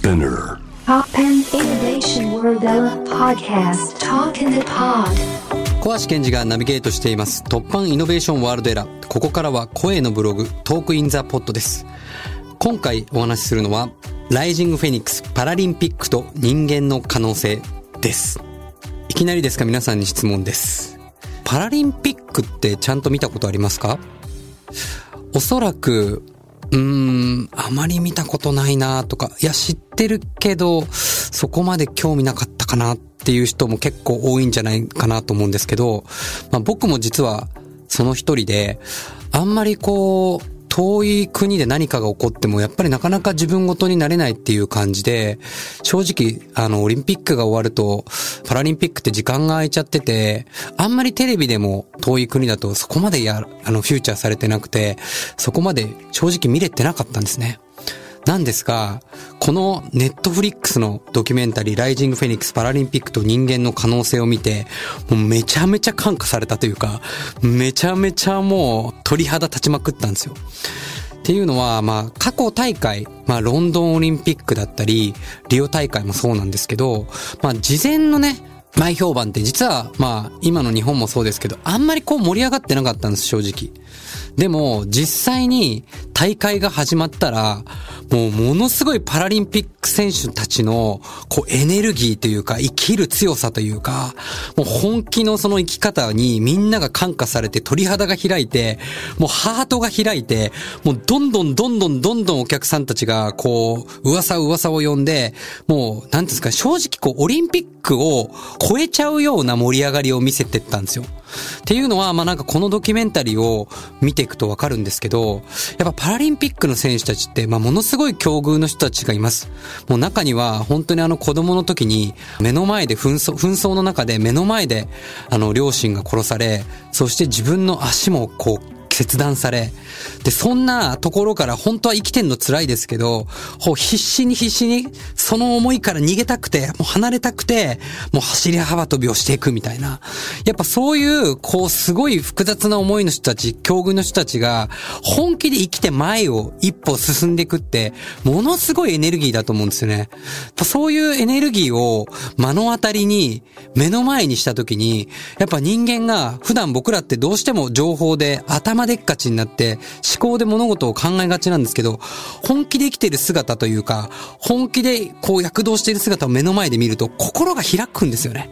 SPINEAR. Pop and Innovation World Podcast. Talk in the Pod. 小橋賢児がナビゲートしています。突破 Innovation World ERA ここからは声のブログ Talk in the Pod です。今回お話しするのは Rising Phoenix パラリンピックと人間の可能性です。いきなりですが皆さんに質問です。パラリンピックってちゃんと見たことありますか？おそらくうーん、あまり見たことないなとか、いや知ってるけど、そこまで興味なかったかなっていう人も結構多いんじゃないかなと思うんですけど、まあ僕も実はその一人で、あんまりこう、遠い国で何かが起こっても、やっぱりなかなか自分ごとになれないっていう感じで、正直、あの、オリンピックが終わると、パラリンピックって時間が空いちゃってて、あんまりテレビでも遠い国だとそこまでや、あの、フューチャーされてなくて、そこまで正直見れてなかったんですね。なんですが、このネットフリックスのドキュメンタリー、ライジングフェニックスパラリンピックと人間の可能性を見て、もうめちゃめちゃ感化されたというか、めちゃめちゃもう鳥肌立ちまくったんですよ。っていうのは、まあ、過去大会、まあ、ロンドンオリンピックだったり、リオ大会もそうなんですけど、まあ、事前のね、前評判って実は、まあ、今の日本もそうですけど、あんまりこう盛り上がってなかったんです、正直。でも、実際に大会が始まったら、もうものすごいパラリンピック選手たちの、こうエネルギーというか、生きる強さというか、もう本気のその生き方にみんなが感化されて鳥肌が開いて、もうハートが開いて、もうどんどんどんどんどんどんお客さんたちが、こう、噂噂を呼んで、もう、なんですか、正直こう、オリンピックを超えちゃうような盛り上がりを見せてったんですよ。っていうのは、まあなんかこのドキュメンタリーを見ていくとわかるんですけど、やっぱパラリンピックの選手たちって、まあものすごい境遇の人たちがいます。もう中には本当にあの子供の時に目の前で紛争、紛争の中で目の前であの両親が殺され、そして自分の足もこう切断され、で、そんなところから本当は生きてんの辛いですけど、ほう必死に必死に、その思いから逃げたくて、もう離れたくて、もう走り幅跳びをしていくみたいな。やっぱそういう、こう、すごい複雑な思いの人たち、境遇の人たちが、本気で生きて前を一歩進んでいくって、ものすごいエネルギーだと思うんですよね。そういうエネルギーを目の当たりに、目の前にした時に、やっぱ人間が、普段僕らってどうしても情報で頭でっかちになって思考で物事を考えがちなんですけど、本気で生きてる姿というか、本気でこう躍動している姿を目の前で見ると心が開くんですよね。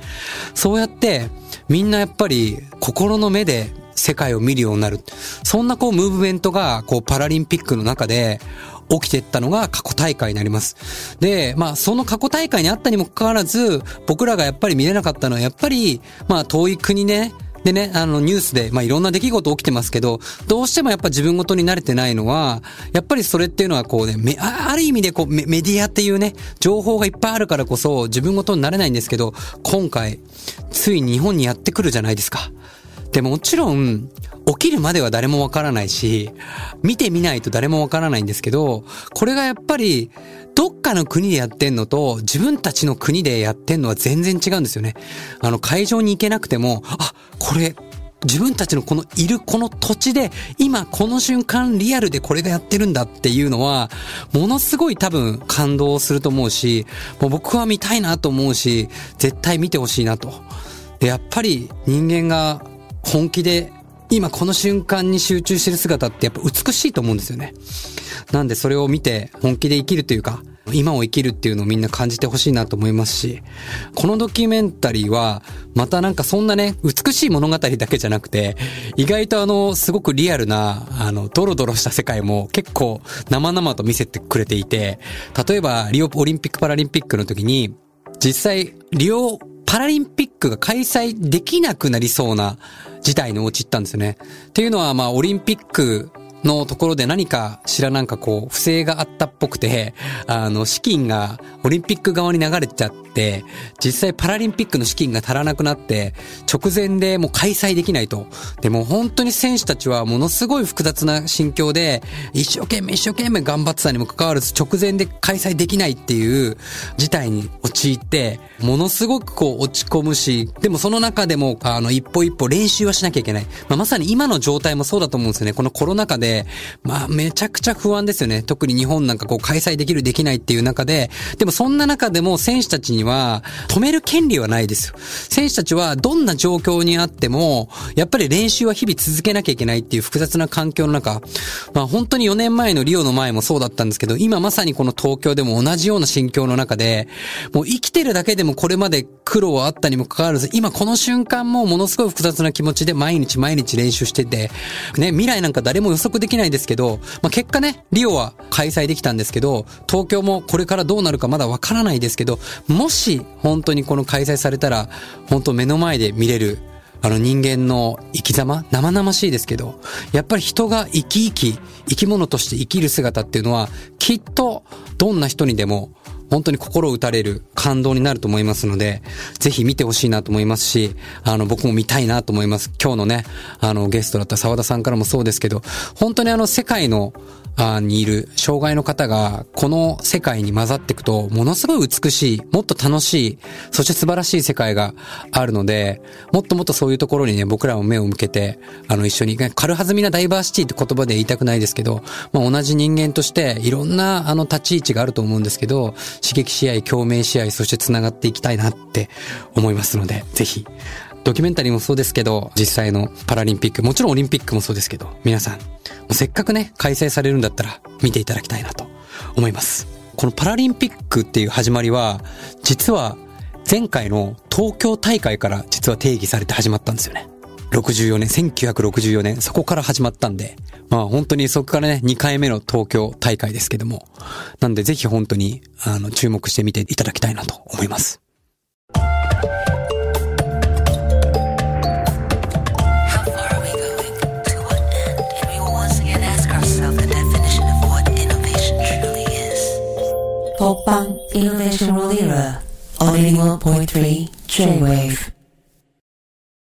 そうやってみんなやっぱり心の目で世界を見るようになる。そんなこうムーブメントがこうパラリンピックの中で起きてったのが過去大会になります。で、まあその過去大会にあったにもかかわらず、僕らがやっぱり見れなかったのはやっぱり、まあ遠い国ね、でね、あのニュースで、まあいろんな出来事起きてますけど、どうしてもやっぱ自分ごとに慣れてないのは、やっぱりそれっていうのはこうね、めある意味でこうメディアっていうね、情報がいっぱいあるからこそ自分ごとになれないんですけど、今回、ついに日本にやってくるじゃないですか。でももちろん、起きるまでは誰もわからないし、見てみないと誰もわからないんですけど、これがやっぱり、どっかの国でやってんのと、自分たちの国でやってんのは全然違うんですよね。あの、会場に行けなくても、あ、これ、自分たちのこのいるこの土地で、今この瞬間リアルでこれがやってるんだっていうのは、ものすごい多分感動すると思うし、もう僕は見たいなと思うし、絶対見てほしいなと。で、やっぱり人間が本気で今この瞬間に集中してる姿ってやっぱ美しいと思うんですよね。なんでそれを見て本気で生きるというか、今を生きるっていうのをみんな感じてほしいなと思いますし、このドキュメンタリーは、またなんかそんなね、美しい物語だけじゃなくて、意外とあの、すごくリアルな、あの、ドロドロした世界も結構生々と見せてくれていて、例えばリオオリンピック・パラリンピックの時に、実際、リオパラリンピックが開催できなくなりそうな事態に陥ったんですよね。っていうのは、まあ、オリンピックのところで何か知らなんかこう、不正があったっぽくて、あの、資金がオリンピック側に流れちゃ、って、実際パラリンピックの資金が足らなくなって、直前でもう開催できないと。でも本当に選手たちはものすごい複雑な心境で、一生懸命一生懸命頑張ってたにもかかわらず、直前で開催できないっていう事態に陥って、ものすごくこう落ち込むし、でもその中でも、あの、一歩一歩練習はしなきゃいけない。まあ、まさに今の状態もそうだと思うんですよね。このコロナ禍で、まあ、めちゃくちゃ不安ですよね。特に日本なんかこう開催できるできないっていう中で、でもそんな中でも選手たちにはは止める権利はないですよ。選手たちはどんな状況にあっても、やっぱり練習は日々続けなきゃいけないっていう複雑な環境の中、まあ本当に4年前のリオの前もそうだったんですけど、今まさにこの東京でも同じような心境の中で、もう生きてるだけでもこれまで苦労はあったにもかかわらず、今この瞬間もものすごい複雑な気持ちで毎日毎日練習してて、ね、未来なんか誰も予測できないですけど、まあ結果ね、リオは開催できたんですけど、東京もこれからどうなるかまだわからないですけど、もしし本当にこの開催されたら、本当目の前で見れるあの人間の生き様生々しいですけど、やっぱり人が生き生き、生き物として生きる姿っていうのは、きっとどんな人にでも本当に心打たれる感動になると思いますので、ぜひ見てほしいなと思いますし、あの、僕も見たいなと思います。今日のね、あの、ゲストだった沢田さんからもそうですけど、本当にあの、世界の、あにいる障害の方が、この世界に混ざっていくと、ものすごい美しい、もっと楽しい、そして素晴らしい世界があるので、もっともっとそういうところにね、僕らも目を向けて、あの、一緒に、軽はずみなダイバーシティって言葉で言いたくないですけど、まあ、同じ人間として、いろんな、あの、立ち位置があると思うんですけど、刺激し合い、共鳴し合い、そして繋がっていきたいなって思いますので、ぜひ、ドキュメンタリーもそうですけど、実際のパラリンピック、もちろんオリンピックもそうですけど、皆さん、もうせっかくね、開催されるんだったら見ていただきたいなと思います。このパラリンピックっていう始まりは、実は前回の東京大会から実は定義されて始まったんですよね。64年、1964年、そこから始まったんで、まあ本当にそこからね、2回目の東京大会ですけども、なんでぜひ本当に、あの、注目してみていただきたいなと思います。